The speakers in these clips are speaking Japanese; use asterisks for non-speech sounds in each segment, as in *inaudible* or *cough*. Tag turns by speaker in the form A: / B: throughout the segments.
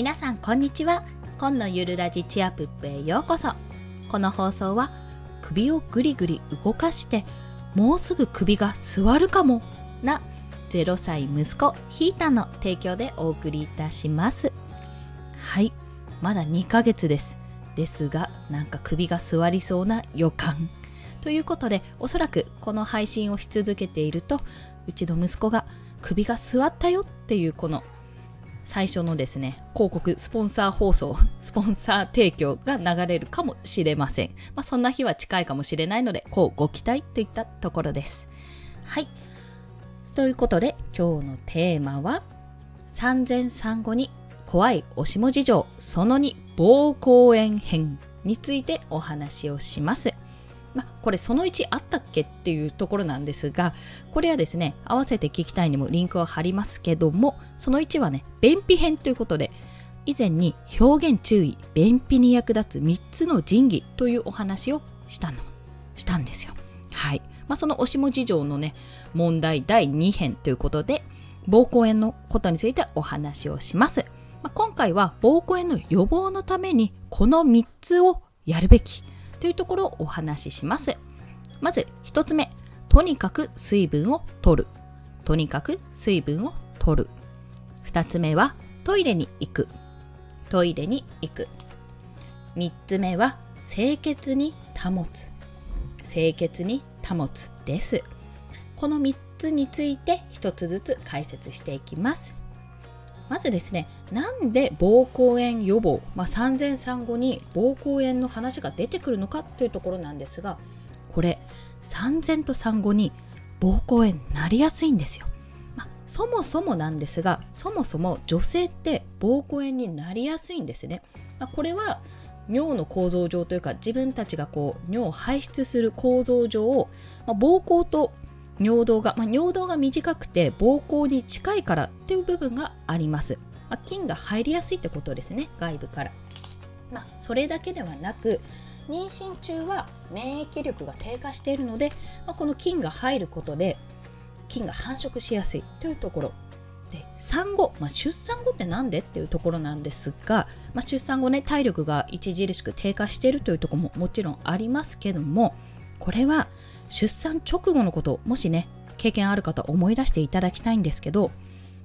A: 皆さんこんにちは。今のゆるラジチアプップへようこそ。この放送は首をぐりぐり動かしてもうすぐ首が座るかも。な0歳息子ヒータの提供でお送りいたします。はい。まだ2ヶ月です。ですがなんか首が座りそうな予感。ということでおそらくこの配信をし続けているとうちの息子が首が座ったよっていうこの最初のですね、広告、スポンサー放送、*laughs* スポンサー提供が流れるかもしれません。まあ、そんな日は近いかもしれないので、こうご期待といったところです。はい。ということで、今日のテーマは、産前産後に怖いおしも事情、その2、膀胱炎編についてお話をします。まこれその1あったっけっていうところなんですが、これはですね、合わせて聞きたいにもリンクを貼りますけども、その1はね、便秘編ということで、以前に表現注意、便秘に役立つ3つの神器というお話をしたの、したんですよ。はい。まあ、そのおしも事情のね、問題第2編ということで、膀胱炎のことについてお話をします。まあ、今回は膀胱炎の予防のためにこの3つをやるべきというところをお話しします。まず1つ目、とにかく水分を取る。とにかく水分を取る。2つ目はトイレに行く。トイレに行く。3つ目は清潔に保つ。清潔に保つです。この3つについて1つずつ解説していきます。まずですね、なんで膀胱炎予防、まあ、産前産後に膀胱炎の話が出てくるのかというところなんですが、これ、産前と産後に膀胱炎なりやすいんですよ。まあ、そもそもなんですが、そもそも女性って膀胱炎になりやすいんですね。まあ、これは尿の構造上というか自分たちがこう尿を排出する構造上、まあ、膀胱と尿道が、まあ、尿道が短くて膀胱に近いからっていう部分があります、まあ、菌が入りやすいってことですね。外部から、まあ、それだけではなく妊娠中は免疫力が低下しているので、まあ、この菌が入ることで菌が繁殖しやすいというところ。で産後、まあ、出産後って何でっていうところなんですが、まあ、出産後ね体力が著しく低下しているというところももちろんありますけどもこれは出産直後のこともしね経験ある方思い出していただきたいんですけど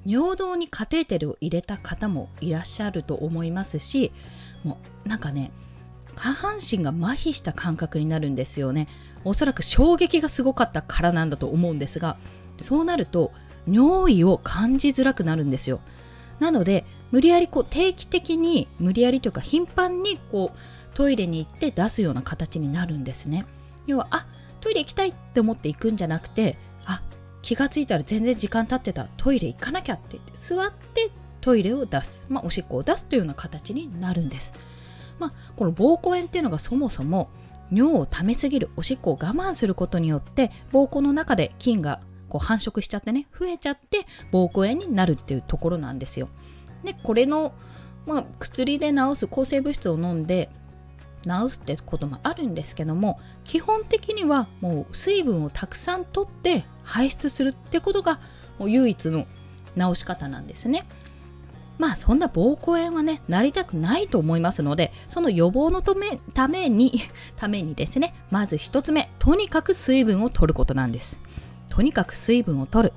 A: 尿道にカテーテルを入れた方もいらっしゃると思いますしもうなんかね下半身が麻痺した感覚になるんですよね。おそらく衝撃がすごかったからなんだと思うんですがそうなると尿意を感じづらくなるんですよ。なので無理やりこう定期的に無理やりというか頻繁にこうトイレに行って出すような形になるんですね。要はあトイレ行きたいって思って行くんじゃなくてあ気がついたら全然時間経ってた。トイレ行かなきゃって言って座ってトイレを出す、まあ、おしっこを出すというような形になるんです、まあ、この膀胱炎っていうのがそもそも尿を溜めすぎるおしっこを我慢することによって膀胱の中で菌がこう繁殖しちゃってね増えちゃって膀胱炎になるっていうところなんですよ。でこれの、まあ、薬で治す抗生物質を飲んで治すってこともあるんですけども基本的にはもう水分をたくさんとって排出するってことがもう唯一の治し方なんですね。まあそんな膀胱炎はね、なりたくないと思いますので、その予防のためために、*laughs* ためにですね、まず一つ目、とにかく水分を取ることなんです。とにかく水分を取る。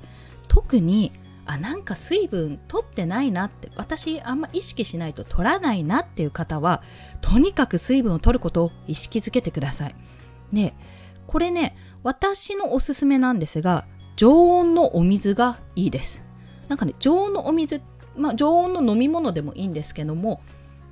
A: 特にあなんか水分取ってないなって。私あんま意識しないと取らないなっていう方はとにかく水分を取ることを意識づけてください。でこれね私のおすすめなんですが常温のお水がいいです。なんかね常温のお水まあ常温の飲み物でもいいんですけども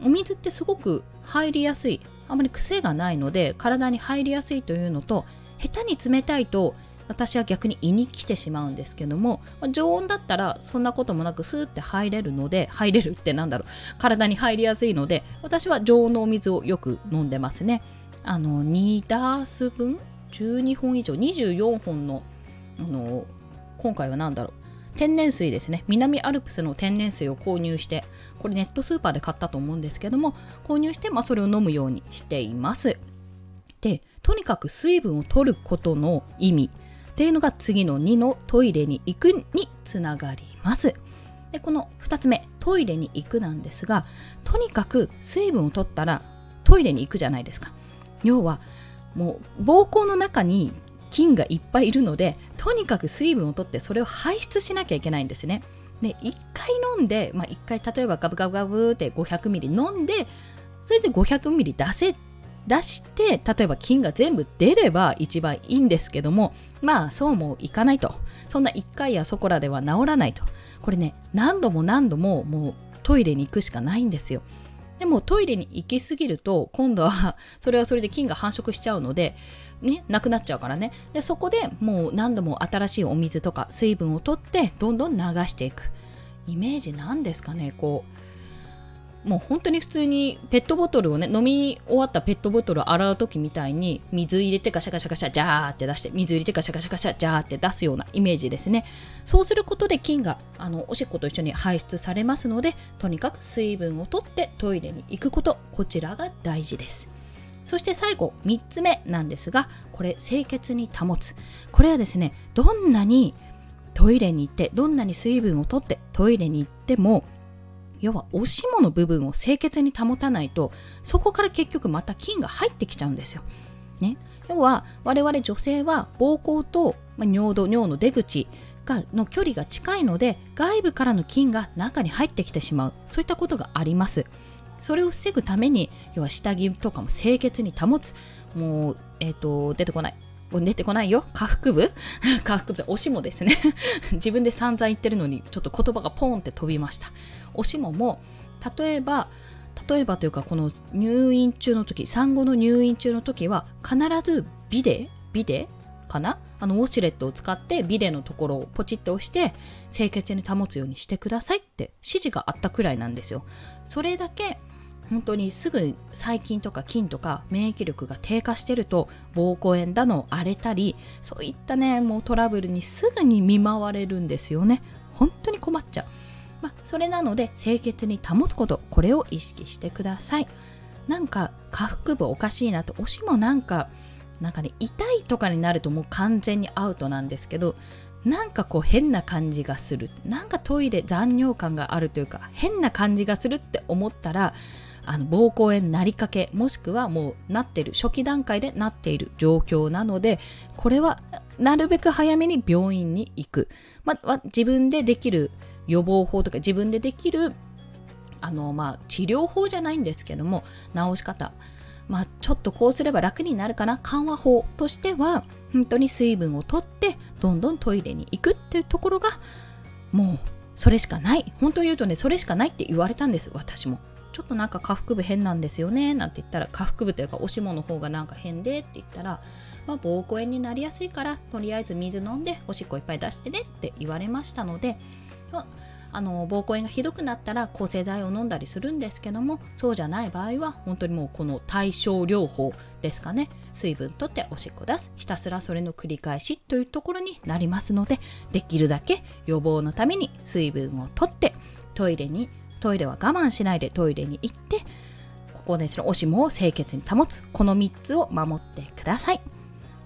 A: お水ってすごく入りやすい。あまり癖がないので体に入りやすいというのと下手に冷たいと私は逆に胃に来てしまうんですけども、まあ、常温だったらそんなこともなくスーって入れるので入れるってなんだろう体に入りやすいので私は常温のお水をよく飲んでますね。あの2ダース分？12本以上？24本のあの今回は何だろう天然水ですね。南アルプスの天然水を購入してこれネットスーパーで買ったと思うんですけども購入して、まあ、それを飲むようにしています。でとにかく水分を取ることの意味。っていうのが次の2のトイレに行くにつながります。で、この2つ目、トイレに行くなんですがとにかく水分を取ったらトイレに行くじゃないですか要はもう膀胱の中に菌がいっぱいいるのでとにかく水分を取ってそれを排出しなきゃいけないんですねで1回飲んで、まあ、1回例えばガブガブガブって500ミリ飲んでそれで500ミリ出せ出して例えば菌が全部出れば一番いいんですけどもまあそうもいかないと。そんな1回やそこらでは治らないと。これね何度も何度ももうトイレに行くしかないんですよ。でもトイレに行きすぎると今度は *laughs* それはそれで菌が繁殖しちゃうのでね、なくなっちゃうからね。でそこでもう何度も新しいお水とか水分を取ってどんどん流していく。イメージなんですかねこう。もう本当に普通にペットボトルをね飲み終わったペットボトルを洗う時みたいに水入れてガシャガシャガシャジャーって出して水入れてガシャガシャガシャジャーって出すようなイメージですね。そうすることで菌があのおしっこと一緒に排出されますのでとにかく水分を取ってトイレに行くことこちらが大事です。そして最後3つ目なんですがこれ清潔に保つ。これはですねどんなにトイレに行ってどんなに水分を取ってトイレに行っても要はおしもの部分を清潔に保たないとそこから結局また菌が入ってきちゃうんですよ。ね、要は我々女性は膀胱と、ま尿道尿の出口がの距離が近いので外部からの菌が中に入ってきてしまうそういったことがあります。それを防ぐために要は下着とかも清潔に保つもう、えっ、ー、と出てこない出てこないよ。下腹部？*laughs* 下腹部、おしもですね *laughs* 自分で散々言ってるのに、ちょっと言葉がポンって飛びました。おしもも、例えば、例えばというか、この入院中の時、産後の入院中の時は、必ずビデビデかな？あのウォシュレットを使ってビデのところをポチッと押して清潔に保つようにしてくださいって指示があったくらいなんですよ。それだけ本当にすぐ細菌とか菌とか免疫力が低下してると膀胱炎だの荒れたりそういったねもうトラブルにすぐに見舞われるんですよね。本当に困っちゃう、まあ、それなので清潔に保つことこれを意識してください。なんか下腹部おかしいなと押しもなんかなんかね痛いとかになるともう完全にアウトなんですけどなんかこう変な感じがする。なんかトイレ残尿感があるというか変な感じがするって思ったらあの膀胱炎なりかけもしくはもうなってる初期段階でなっている状況なのでこれはなるべく早めに病院に行く、まあ、自分でできる予防法とか自分でできるあの、まあ、治療法じゃないんですけども治し方。まあ、ちょっとこうすれば楽になるかな緩和法としては本当に水分をとってどんどんトイレに行くっていうところがもうそれしかない。本当に言うとねそれしかないって言われたんです私も。ちょっとなんか下腹部変なんですよねなんて言ったら下腹部というかおしもの方がなんか変でって言ったら、まあ、膀胱炎になりやすいからとりあえず水飲んでおしっこいっぱい出してねって言われましたので、まあ、あの膀胱炎がひどくなったら抗生剤を飲んだりするんですけどもそうじゃない場合は本当にもうこの対症療法ですかね水分とっておしっこ出すひたすらそれの繰り返しというところになりますのでできるだけ予防のために水分をとってトイレにトイレは我慢しないでトイレに行ってここですねおしもを清潔に保つ。この3つを守ってください。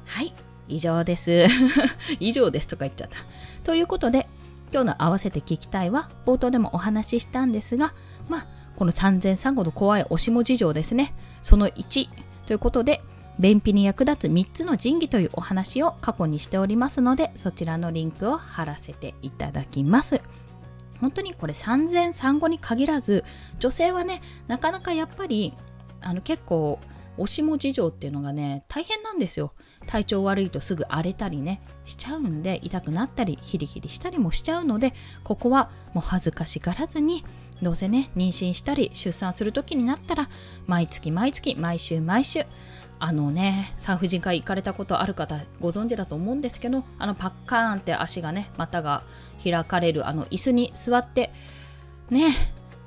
A: はい以上です。*laughs* 以上ですとか言っちゃった。ということで今日の合わせて聞きたいは冒頭でもお話ししたんですがまあこの産前産後の怖いおしも事情ですね。その1ということで便秘に役立つ3つの神器というお話を過去にしておりますのでそちらのリンクを貼らせていただきます。本当にこれ産前産後に限らず女性はねなかなかやっぱりあの結構おしも事情っていうのがね大変なんですよ。体調悪いとすぐ荒れたりねしちゃうんで痛くなったりヒリヒリしたりもしちゃうのでここはもう恥ずかしがらずにどうせね妊娠したり出産する時になったら毎月毎月毎週毎週あのね産婦人科行かれたことある方ご存知だと思うんですけどあのパッカーンって足がね股が開かれるあの椅子に座ってね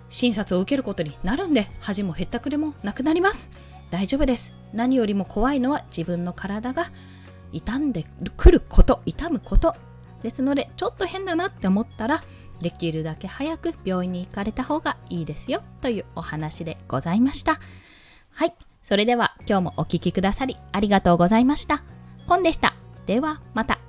A: 診察を受けることになるんで恥もへったくれもなくなります。大丈夫です。何よりも怖いのは自分の体が傷んでくること痛むこと。ですのでちょっと変だなって思ったらできるだけ早く病院に行かれた方がいいですよというお話でございました。はい。それでは今日もお聴きくださりありがとうございました。コンでした。ではまた。